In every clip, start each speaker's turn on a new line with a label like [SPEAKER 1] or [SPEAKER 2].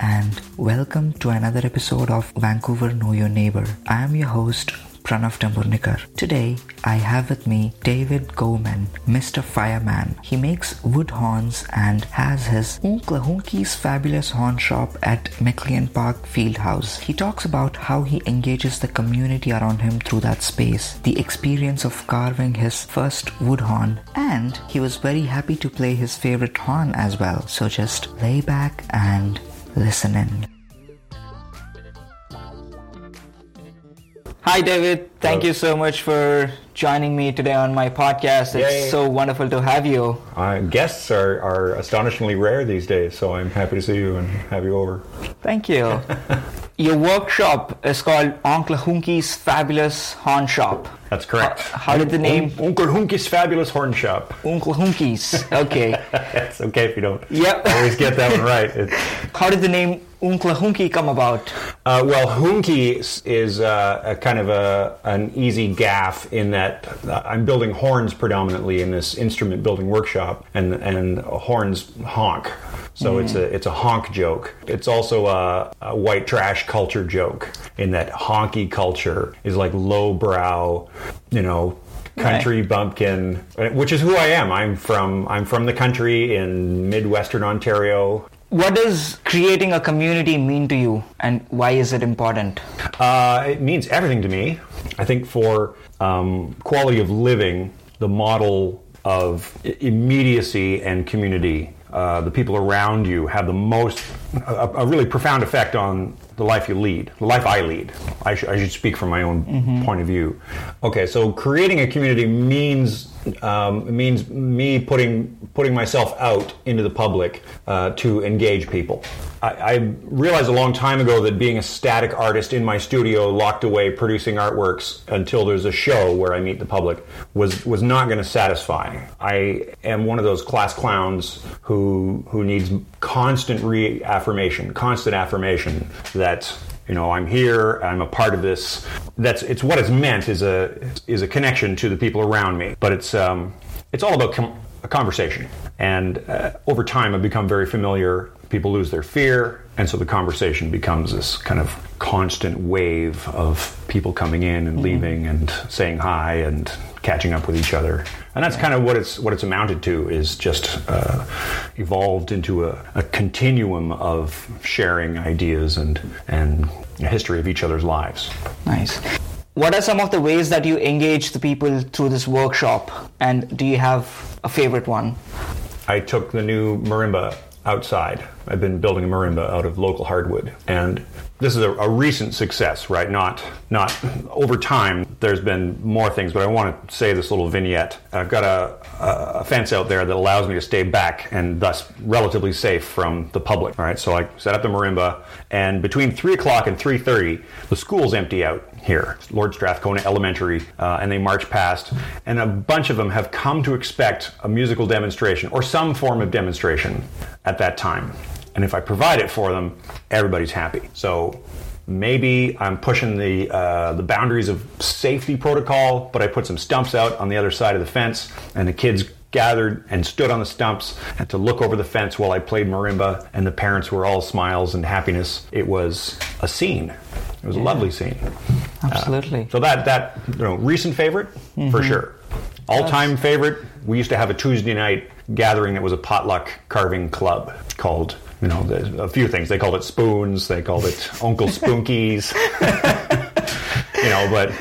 [SPEAKER 1] and welcome to another episode of Vancouver Know Your Neighbor. I am your host, Pranav Tamburnikar. Today, I have with me David Gowman, Mr. Fireman. He makes wood horns and has his Oncle Hoonki's fabulous horn shop at MacLean Park Fieldhouse. He talks about how he engages the community around him through that space, the experience of carving his first wood horn, and he was very happy to play his favorite horn as well. So just lay back and listen in. Hi, David. Thank
[SPEAKER 2] Hello.
[SPEAKER 1] you so much for joining me today on my podcast. It's
[SPEAKER 2] Yay.
[SPEAKER 1] so wonderful to have you.
[SPEAKER 2] Uh, guests are, are astonishingly rare these days, so I'm happy to see you and have you over.
[SPEAKER 1] Thank you. Your workshop is called Uncle Hunky's Fabulous Horn Shop.
[SPEAKER 2] That's correct.
[SPEAKER 1] How- how did the name-
[SPEAKER 2] Un- Uncle Hunky's Fabulous Horn Shop.
[SPEAKER 1] Uncle Hunky's. Okay.
[SPEAKER 2] it's okay if you don't
[SPEAKER 1] Yep.
[SPEAKER 2] always get that one right. It,
[SPEAKER 1] How did the name Uncle Hunky come about?
[SPEAKER 2] uh, well, Hunky is, is uh, a kind of a, an easy gaff in that uh, I'm building horns predominantly in this instrument building workshop, and, and horns honk. So it's a it's a honk joke. It's also a, a white trash culture joke in that honky culture is like lowbrow, you know, country bumpkin, which is who I am. I'm from I'm from the country in midwestern Ontario.
[SPEAKER 1] What does creating a community mean to you, and why is it important?
[SPEAKER 2] Uh, it means everything to me. I think for um, quality of living, the model of immediacy and community, uh, the people around you have the most, a, a really profound effect on the life you lead, the life I lead. I, sh- I should speak from my own point of view. Okay, so creating a community means um, means me putting putting myself out into the public uh, to engage people. I, I realized a long time ago that being a static artist in my studio, locked away, producing artworks until there's a show where I meet the public, was was not going to satisfy. I am one of those class clowns who who needs constant reaffirmation, constant affirmation that you know i'm here i'm a part of this. That's it's what it's meant is a is a connection to the people around me. But it's um it's all about com- a conversation. And uh, over time i've become very familiar. People lose their fear. And so the conversation becomes this kind of constant wave of people coming in and leaving and saying hi and catching up with each other and that's kind of what it's what it's amounted to is just uh, evolved into a, a continuum of sharing ideas and and a history of each other's lives.
[SPEAKER 1] Nice. What are some of the ways that you engage the people through this workshop, and do you have a favorite one?
[SPEAKER 2] I took the new marimba outside. I've been building a marimba out of local hardwood, and this is a, a recent success, right? Not not over time. There's been more things, but I want to say this little vignette. I've got a, a, fence out there that allows me to stay back and thus relatively safe from the public. All right, so I set up the marimba, and between three o'clock and three thirty, the school's empty out here, Lord Strathcona Elementary, uh, and they march past, and a bunch of them have come to expect a musical demonstration or some form of demonstration at that time. And if I provide it for them, everybody's happy. So maybe I'm pushing the uh, the boundaries of safety protocol, but I put some stumps out on the other side of the fence, and the kids gathered and stood on the stumps and to look over the fence while I played marimba, and the parents were all smiles and happiness. It was a scene. It was a lovely scene.
[SPEAKER 1] Absolutely.
[SPEAKER 2] So that that you know recent favorite for sure. All time favorite. We used to have a Tuesday night gathering that was a potluck carving club called you know the, a few things. They called it spoons. They called it Uncle Spoonkies. you know, but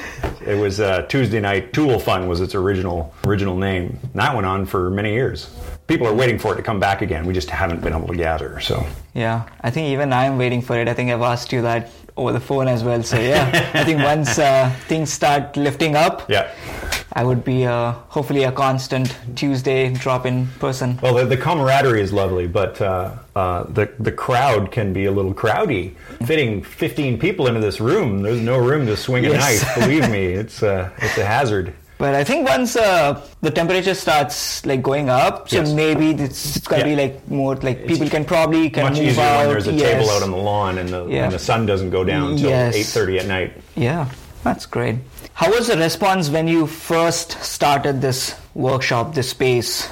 [SPEAKER 2] it was uh, Tuesday night Tool Fun was its original original name. And that went on for many years. People are waiting for it to come back again. We just haven't been able to gather. So
[SPEAKER 1] Yeah, I think even I'm waiting for it. I think I've asked you that over the phone as well. So yeah, I think once uh, things start lifting up,
[SPEAKER 2] yeah.
[SPEAKER 1] I would be uh, hopefully a constant Tuesday drop-in person.
[SPEAKER 2] Well, the, the camaraderie is lovely, but uh, uh, the the crowd can be a little crowdy. Fitting 15 people into this room, there's no room to swing a
[SPEAKER 1] Yes.
[SPEAKER 2] knife. Believe me, it's uh, it's a hazard.
[SPEAKER 1] But I think once uh, the temperature starts like going up, so
[SPEAKER 2] Yes.
[SPEAKER 1] maybe it's, it's gonna be like more like people can probably can
[SPEAKER 2] Much
[SPEAKER 1] move
[SPEAKER 2] easier
[SPEAKER 1] out.
[SPEAKER 2] when there's a
[SPEAKER 1] yes.
[SPEAKER 2] table out on the lawn and the,
[SPEAKER 1] Yeah.
[SPEAKER 2] and the sun doesn't go down until
[SPEAKER 1] Yes.
[SPEAKER 2] 8:30 at night.
[SPEAKER 1] Yeah, that's great. How was the response when you first started this workshop, this space?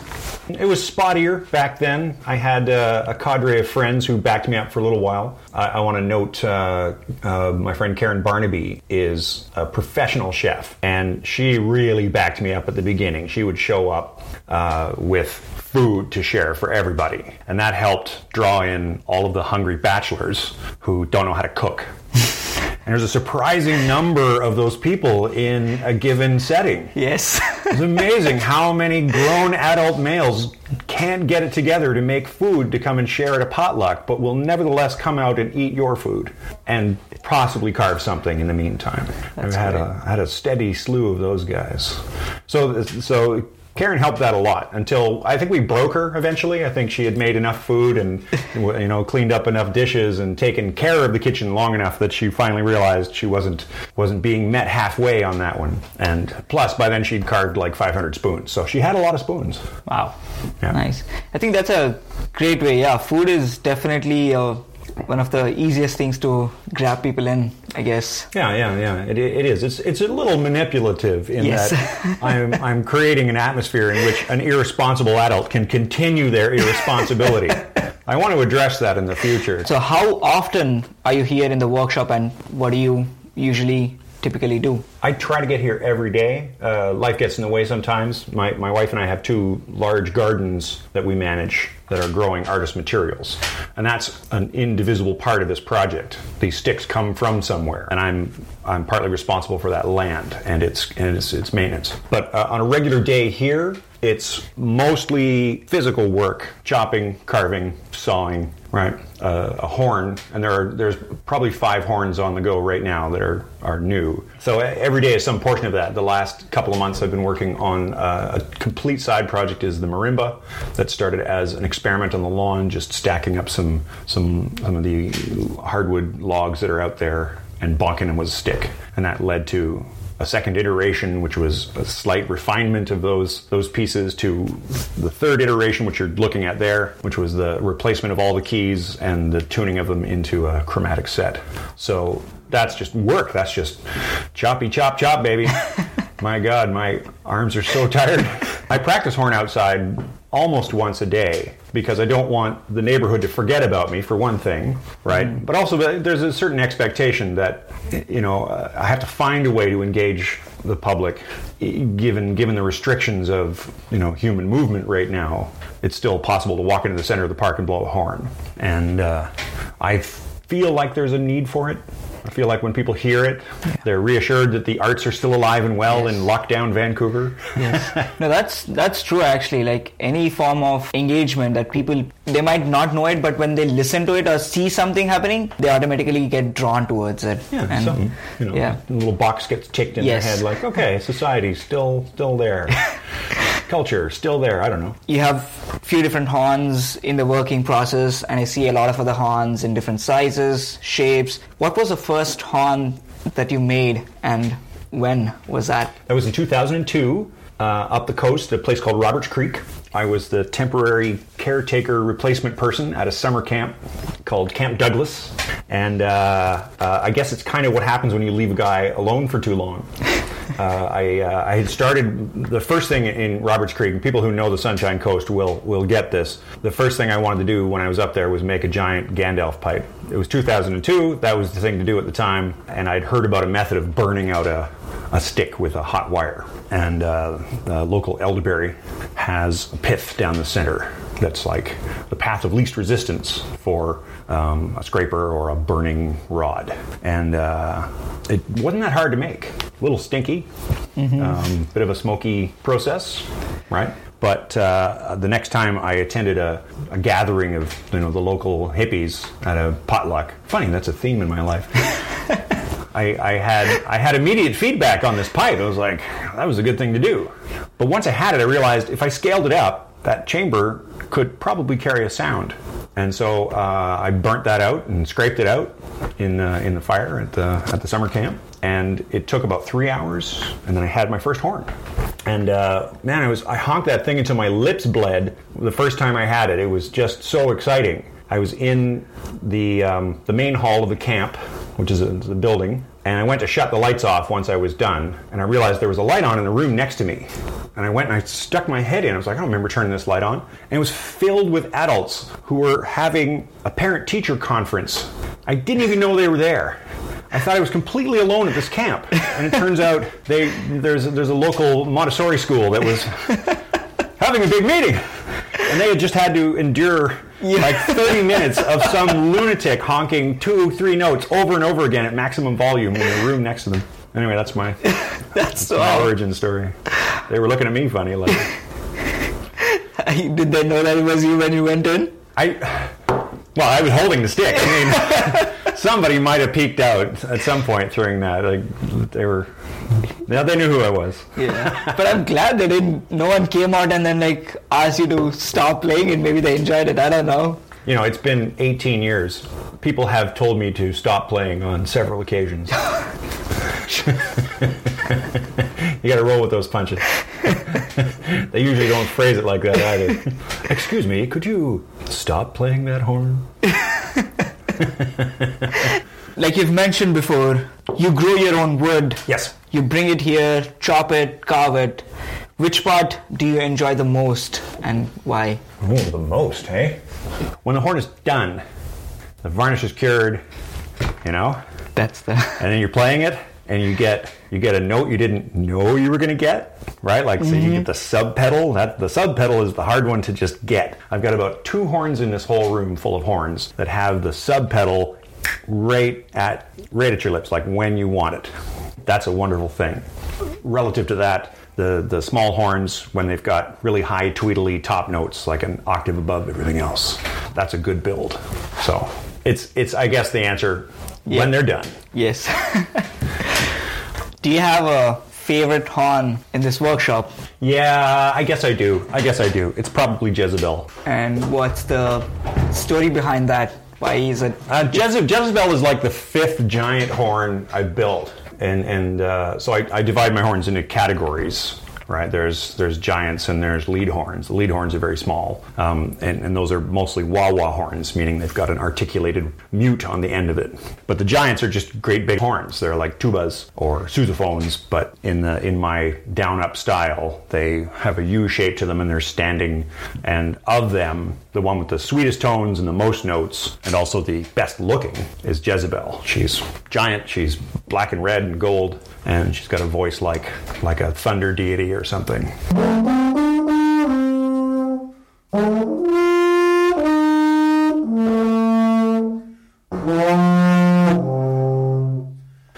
[SPEAKER 2] It was spottier back then. I had uh, a cadre of friends who backed me up for a little while. I, I want to note uh, uh, my friend Karen Barnaby is a professional chef, and she really backed me up at the beginning. She would show up uh, with food to share for everybody, and that helped draw in all of the hungry bachelors who don't know how to cook. And there's a surprising number of those people in a given setting.
[SPEAKER 1] Yes.
[SPEAKER 2] It's amazing how many grown adult males can't get it together to make food to come and share at a potluck, but will nevertheless come out and eat your food and possibly carve something in the meantime. I've had a had a steady slew of those guys. So so Karen helped that a lot until I think we broke her eventually. I think she had made enough food and you know cleaned up enough dishes and taken care of the kitchen long enough that she finally realized she wasn't wasn't being met halfway on that one. And plus, by then she'd carved like 500 spoons, so she had a lot of spoons.
[SPEAKER 1] Wow.
[SPEAKER 2] Yeah.
[SPEAKER 1] Nice. I think that's a great way. Yeah, food is definitely uh, one of the easiest things to grab people in, I guess.
[SPEAKER 2] Yeah, yeah, yeah. It, it is. It's it's a little manipulative in
[SPEAKER 1] Yes.
[SPEAKER 2] that I'm I'm creating an atmosphere in which an irresponsible adult can continue their irresponsibility. I want to address that in the future.
[SPEAKER 1] So, how often are you here in the workshop, and what do you usually typically do?
[SPEAKER 2] I try to get here every day. Uh, life gets in the way sometimes. My, my wife and I have two large gardens that we manage that are growing artist materials. And that's an indivisible part of this project. These sticks come from somewhere, and I'm, I'm partly responsible for that land and its, and its, its maintenance. But uh, on a regular day here, it's mostly physical work chopping, carving, sawing, right? Uh, a horn, and there are there's probably five horns on the go right now that are are new. So every day is some portion of that. The last couple of months, I've been working on uh, a complete side project is the marimba that started as an experiment on the lawn, just stacking up some some some of the hardwood logs that are out there and bonking them with a stick, and that led to a second iteration, which was a slight refinement of those those pieces, to the third iteration, which you're looking at there, which was the replacement of all the keys and the tuning of them into a chromatic set. So that's just work. That's just choppy chop chop, baby. my God, my arms are so tired. I practice horn outside almost once a day because I don't want the neighborhood to forget about me for one thing, right? But also there's a certain expectation that you know uh, I have to find a way to engage the public given given the restrictions of you know human movement right now. It's still possible to walk into the center of the park and blow a horn, and uh, I feel like there's a need for it. I feel like when people hear it, they're reassured that the arts are still alive and well in lockdown Vancouver.
[SPEAKER 1] No, that's that's true actually. Like any form of engagement that people they might not know it, but when they listen to it or see something happening, they automatically get drawn towards it.
[SPEAKER 2] Yeah,
[SPEAKER 1] And-
[SPEAKER 2] something. You know,
[SPEAKER 1] yeah.
[SPEAKER 2] a little box gets ticked in
[SPEAKER 1] Yes.
[SPEAKER 2] their head, like, okay, society's still still there, culture still there. I don't know.
[SPEAKER 1] You have a few different horns in the working process, and I see a lot of other horns in different sizes, shapes. What was the first horn that you made, and when was that?
[SPEAKER 2] That was in 2002, uh, up the coast, a place called Roberts Creek. I was the temporary caretaker replacement person at a summer camp called Camp Douglas. And uh, uh, I guess it's kind of what happens when you leave a guy alone for too long. Uh, I, uh, I had started the first thing in Roberts Creek. and People who know the Sunshine Coast will will get this. The first thing I wanted to do when I was up there was make a giant Gandalf pipe. It was 2002. That was the thing to do at the time, and I'd heard about a method of burning out a a stick with a hot wire. And uh, the local elderberry has a pith down the center that's like the path of least resistance for um, a scraper or a burning rod. And uh, it wasn't that hard to make. A little stinky, um, bit of a smoky process, right? But uh, the next time I attended a, a gathering of you know the local hippies at a potluck, funny that's a theme in my life. I, I had I had immediate feedback on this pipe. I was like, that was a good thing to do. But once I had it, I realized if I scaled it up, that chamber could probably carry a sound. And so uh, I burnt that out and scraped it out in the, in the fire at the at the summer camp. And it took about three hours, and then I had my first horn. And uh, man, I was I honked that thing until my lips bled the first time I had it. It was just so exciting. I was in the um, the main hall of the camp which is a, a building, and I went to shut the lights off once I was done, and I realized there was a light on in the room next to me. And I went and I stuck my head in. I was like, I don't remember turning this light on. And it was filled with adults who were having a parent teacher conference. I didn't even know they were there. I thought I was completely alone at this camp, and it turns out they there's there's a local Montessori school that was having a big meeting, and they had just had to endure like 30 minutes of some lunatic honking two, three notes over and over again at maximum volume in the room next to them. Anyway, that's my
[SPEAKER 1] That's
[SPEAKER 2] my origin story. They were looking at me funny, like
[SPEAKER 1] Did they know that it was you when you went in?
[SPEAKER 2] I. Well, I was holding the stick. I mean, somebody might have peeked out at some point during that. Like they were, yeah, they knew who I was.
[SPEAKER 1] Yeah, but I'm glad they didn't. No one came out and then like asked you to stop playing, and maybe they enjoyed it. I don't know.
[SPEAKER 2] You know, it's been 18 years. People have told me to stop playing on several occasions. you got to roll with those punches. they usually don't phrase it like that either. Excuse me, could you stop playing that horn?
[SPEAKER 1] Like you've mentioned before, you grow your own wood.
[SPEAKER 2] Yes.
[SPEAKER 1] You bring it here, chop it, carve it. Which part do you enjoy the most, and why?
[SPEAKER 2] Ooh, the most, hey? When the horn is done, the varnish is cured, you know,
[SPEAKER 1] That's the.
[SPEAKER 2] and then you're playing it, and you get you get a note you didn't know you were going to get, right? Like, so you mm-hmm. get the sub pedal. That the sub pedal is the hard one to just get. I've got about two horns in this whole room full of horns that have the sub pedal right at right at your lips, like when you want it. That's a wonderful thing. Relative to that, the the small horns when they've got really high tweedly top notes, like an octave above everything else, that's a good build. So it's it's I guess the answer
[SPEAKER 1] Yeah.
[SPEAKER 2] when they're done.
[SPEAKER 1] Yes. do you have a favorite horn in this workshop?
[SPEAKER 2] Yeah, I guess I do. I guess I do. It's probably Jezebel.
[SPEAKER 1] And what's the story behind that? Why is it?
[SPEAKER 2] Uh, Jeze- Jezebel is like the fifth giant horn I built, and and uh, so I, I divide my horns into categories. Right there's there's giants and there's lead horns. The lead horns are very small, um, and, and those are mostly wah wah horns, meaning they've got an articulated mute on the end of it. But the giants are just great big horns. They're like tubas or sousaphones, but in the in my down up style, they have a U shape to them and they're standing. And of them, the one with the sweetest tones and the most notes, and also the best looking, is Jezebel. She's giant. She's black and red and gold, and she's got a voice like like a thunder deity or something.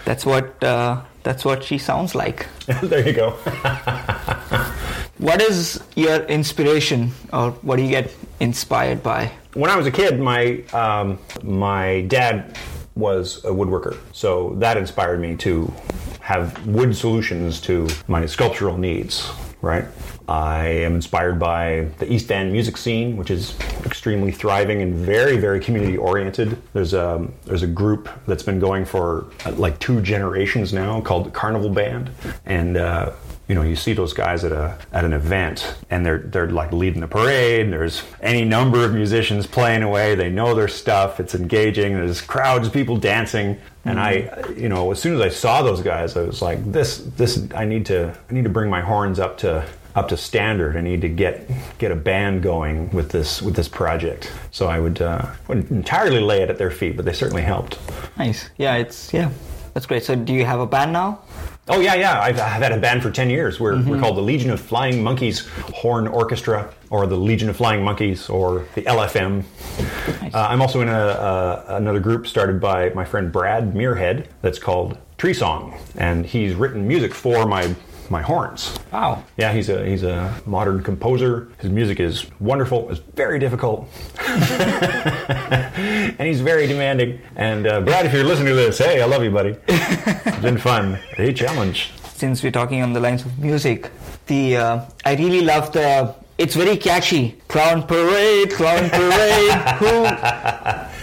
[SPEAKER 1] That's what. Uh, that's what she sounds like.
[SPEAKER 2] there you go.
[SPEAKER 1] What is your inspiration, or what do you get inspired by?
[SPEAKER 2] when I was a kid, my um, my dad was a woodworker, so that inspired me to have wood solutions to my sculptural needs. Right. I am inspired by the East End music scene, which is extremely thriving and very, very community oriented. There's a there's a group that's been going for uh, like two generations now called Carnival Band, and uh, you know, you see those guys at a at an event and they're they're like leading the parade. There's any number of musicians playing away. They know their stuff. It's engaging. There's crowds of people dancing. And I, you know, as soon as I saw those guys, I was like, this this I need to I need to bring my horns up to up to standard. I need to get get a band going with this with this project. So I would uh, wouldn't entirely lay it at their feet, but they certainly helped.
[SPEAKER 1] Nice. Yeah, it's yeah. That's great. So, do you have a band now?
[SPEAKER 2] Oh yeah, yeah. I've, I've had a band for ten years. We're, we're called the Legion of Flying Monkeys Horn Orchestra, or the Legion of Flying Monkeys, or the LFM. Uh, I'm also in a, uh, another group started by my friend Brad Muirhead that's called Tree Song, and he's written music for my my horns.
[SPEAKER 1] Wow.
[SPEAKER 2] Yeah, he's a he's a modern composer. His music is wonderful. It's very difficult, and he's very demanding. And uh, Brad, if you're listening to this, hey, I love you, buddy. It's been fun. Hey, challenge.
[SPEAKER 1] Since we're talking on the lines of music, the uh, I really love the. It's very catchy. Clown parade, clown parade. who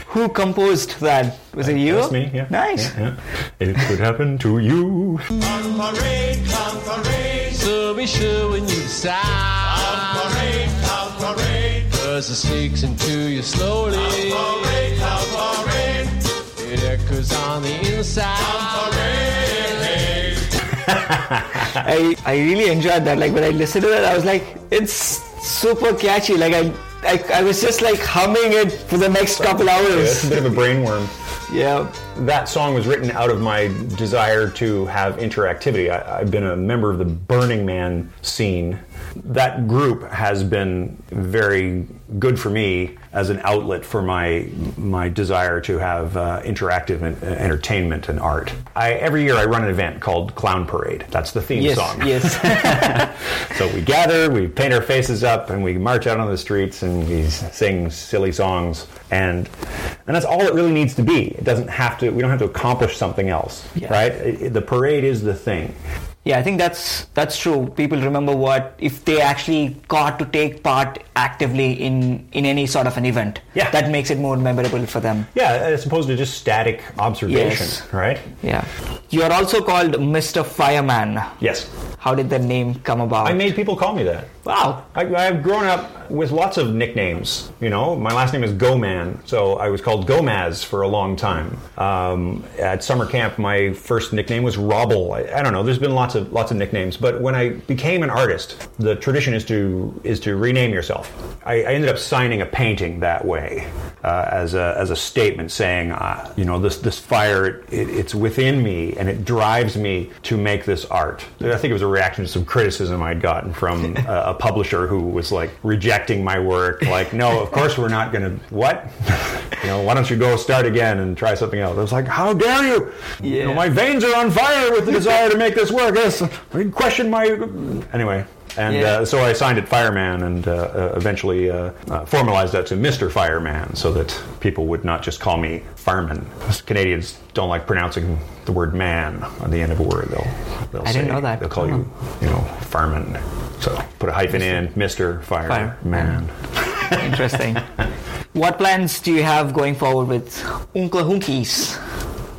[SPEAKER 1] who composed that? Was it uh, you?
[SPEAKER 2] That's me. Yeah.
[SPEAKER 1] Nice.
[SPEAKER 2] Yeah, yeah. It could happen to you.
[SPEAKER 3] Clown parade, clown parade. So be sure when you decide. Clown parade, clown parade. Cause it sneaks into you slowly. Clown parade, clown parade. It echoes on the inside.
[SPEAKER 1] I, I really enjoyed that. Like when I listened to that, I was like, it's super catchy. Like I, I, I was just like humming it for the next couple
[SPEAKER 2] Yeah, it's a bit of a brainworm.
[SPEAKER 1] Yeah.
[SPEAKER 2] That song was written out of my desire to have interactivity. I, I've been a member of the Burning Man scene. That group has been very good for me as an outlet for my my desire to have uh, interactive en- entertainment and art. I, every year I run an event called Clown Parade. That's the theme
[SPEAKER 1] Yes.
[SPEAKER 2] song.
[SPEAKER 1] Yes.
[SPEAKER 2] So we gather, we paint our faces up, and we march out on the streets and we sing silly songs, and and that's all it really needs to be. It doesn't have to. We don't have to accomplish something else,
[SPEAKER 1] Yeah.
[SPEAKER 2] right? It- it- the parade is the thing.
[SPEAKER 1] Yeah, I think that's that's true. People remember what if they actually got to take part actively in in any sort of an event.
[SPEAKER 2] Yeah.
[SPEAKER 1] that makes it more memorable for them.
[SPEAKER 2] Yeah, as opposed to just static observation,
[SPEAKER 1] Yes.
[SPEAKER 2] right?
[SPEAKER 1] Yeah, you are also called Mr. Fireman.
[SPEAKER 2] Yes,
[SPEAKER 1] How did the name come about?
[SPEAKER 2] I made people call me that.
[SPEAKER 1] wow.
[SPEAKER 2] I, I've grown up with lots of nicknames. You know, my last name is Gowman, so I was called Gomaz for a long time. Um, at summer camp, my first nickname was Robble. I, I don't know. There's been lots of lots of nicknames, but when I became an artist, the tradition is to is to rename yourself. I, I ended up signing a painting that way uh, as a as a statement saying, uh, you know, this this fire it, it's within me and it drives me to make this art. I think it was a reaction to some criticism I'd gotten from a, a publisher who was like rejecting my work. Like, no, of course we're not going to. What? you know, why don't you go start again and try something else? I was like, how dare you? You know, my veins are on fire with the desire to make this work. I question my. Anyway. And
[SPEAKER 1] Yeah.
[SPEAKER 2] uh, so I signed it Fireman and uh, uh, eventually uh, uh, formalized that to Mr. Fireman so that people would not just call me fireman. Canadians don't like pronouncing the word man on the end of a word. They'll, they'll
[SPEAKER 1] I didn't
[SPEAKER 2] say-
[SPEAKER 1] know that.
[SPEAKER 2] They'll call you, you know, fireman. So put a hyphen in, Mr. Fireman.
[SPEAKER 1] Fireman. Interesting. what plans do you have going forward with Uncle Hunkies?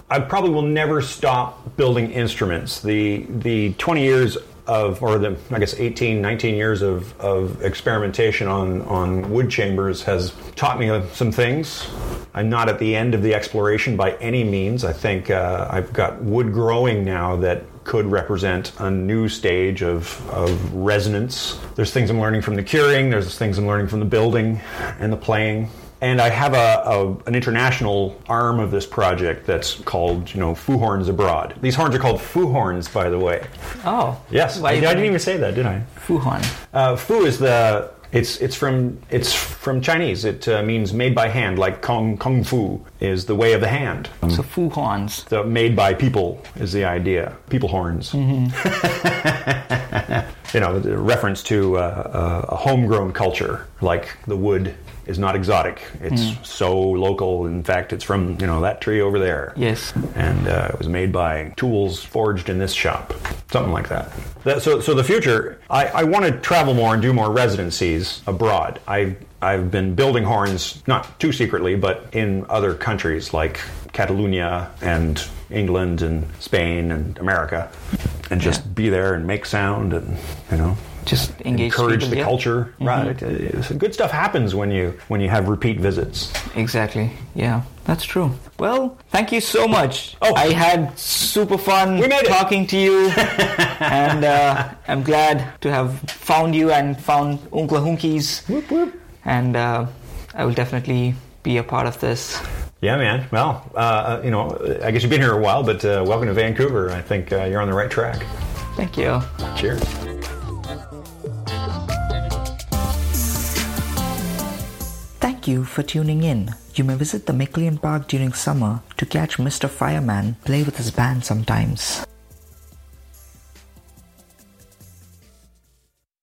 [SPEAKER 2] I probably will never stop building instruments. The the 20 years of, or the I guess 18, 19 years of, of experimentation on, on wood chambers has taught me some things. I'm not at the end of the exploration by any means. I think uh, I've got wood growing now that could represent a new stage of, of resonance. There's things I'm learning from the curing, there's things I'm learning from the building and the playing. And I have a, a an international arm of this project that's called, you know, FuHorns Abroad. These horns are called FuHorns, by the way.
[SPEAKER 1] Oh,
[SPEAKER 2] Yes, I, I didn't even say that, did I?
[SPEAKER 1] FuHorn.
[SPEAKER 2] Uh, Fu is the it's it's from it's from Chinese. It uh, means made by hand, like kung kung fu is the way of the hand.
[SPEAKER 1] So FuHorns.
[SPEAKER 2] The made by people is the idea. People horns. you know, the reference to uh, a homegrown culture, like the wood is not exotic. It's so local. In fact, it's from you know that tree over there.
[SPEAKER 1] Yes.
[SPEAKER 2] and uh, it was made by tools forged in this shop, something like that. That- so, so the future, I, I want to travel more and do more residencies abroad. I I've been building horns, not too secretly, but in other countries like Catalonia and England and Spain and America, and just
[SPEAKER 1] Yeah.
[SPEAKER 2] be there and make sound and you know
[SPEAKER 1] Just engage
[SPEAKER 2] encourage
[SPEAKER 1] people,
[SPEAKER 2] the
[SPEAKER 1] yeah.
[SPEAKER 2] culture. Right, It's- good stuff happens when you when you have repeat visits.
[SPEAKER 1] Exactly. Yeah, that's true. Well, thank you so much.
[SPEAKER 2] Oh.
[SPEAKER 1] I had super fun
[SPEAKER 2] We made it.
[SPEAKER 1] talking to you, and uh, I'm glad to have found you and found Oncle Hoonki's. And uh, I will definitely be a part of this.
[SPEAKER 2] Yeah, man. Well, uh, you know, I guess you've been here a while, but uh, welcome to Vancouver. I think uh, you're on the right track.
[SPEAKER 1] Thank you.
[SPEAKER 2] Cheers.
[SPEAKER 4] Thank you for tuning in. You may visit the MacLean Park during summer to catch Mr. Fireman play with his band sometimes.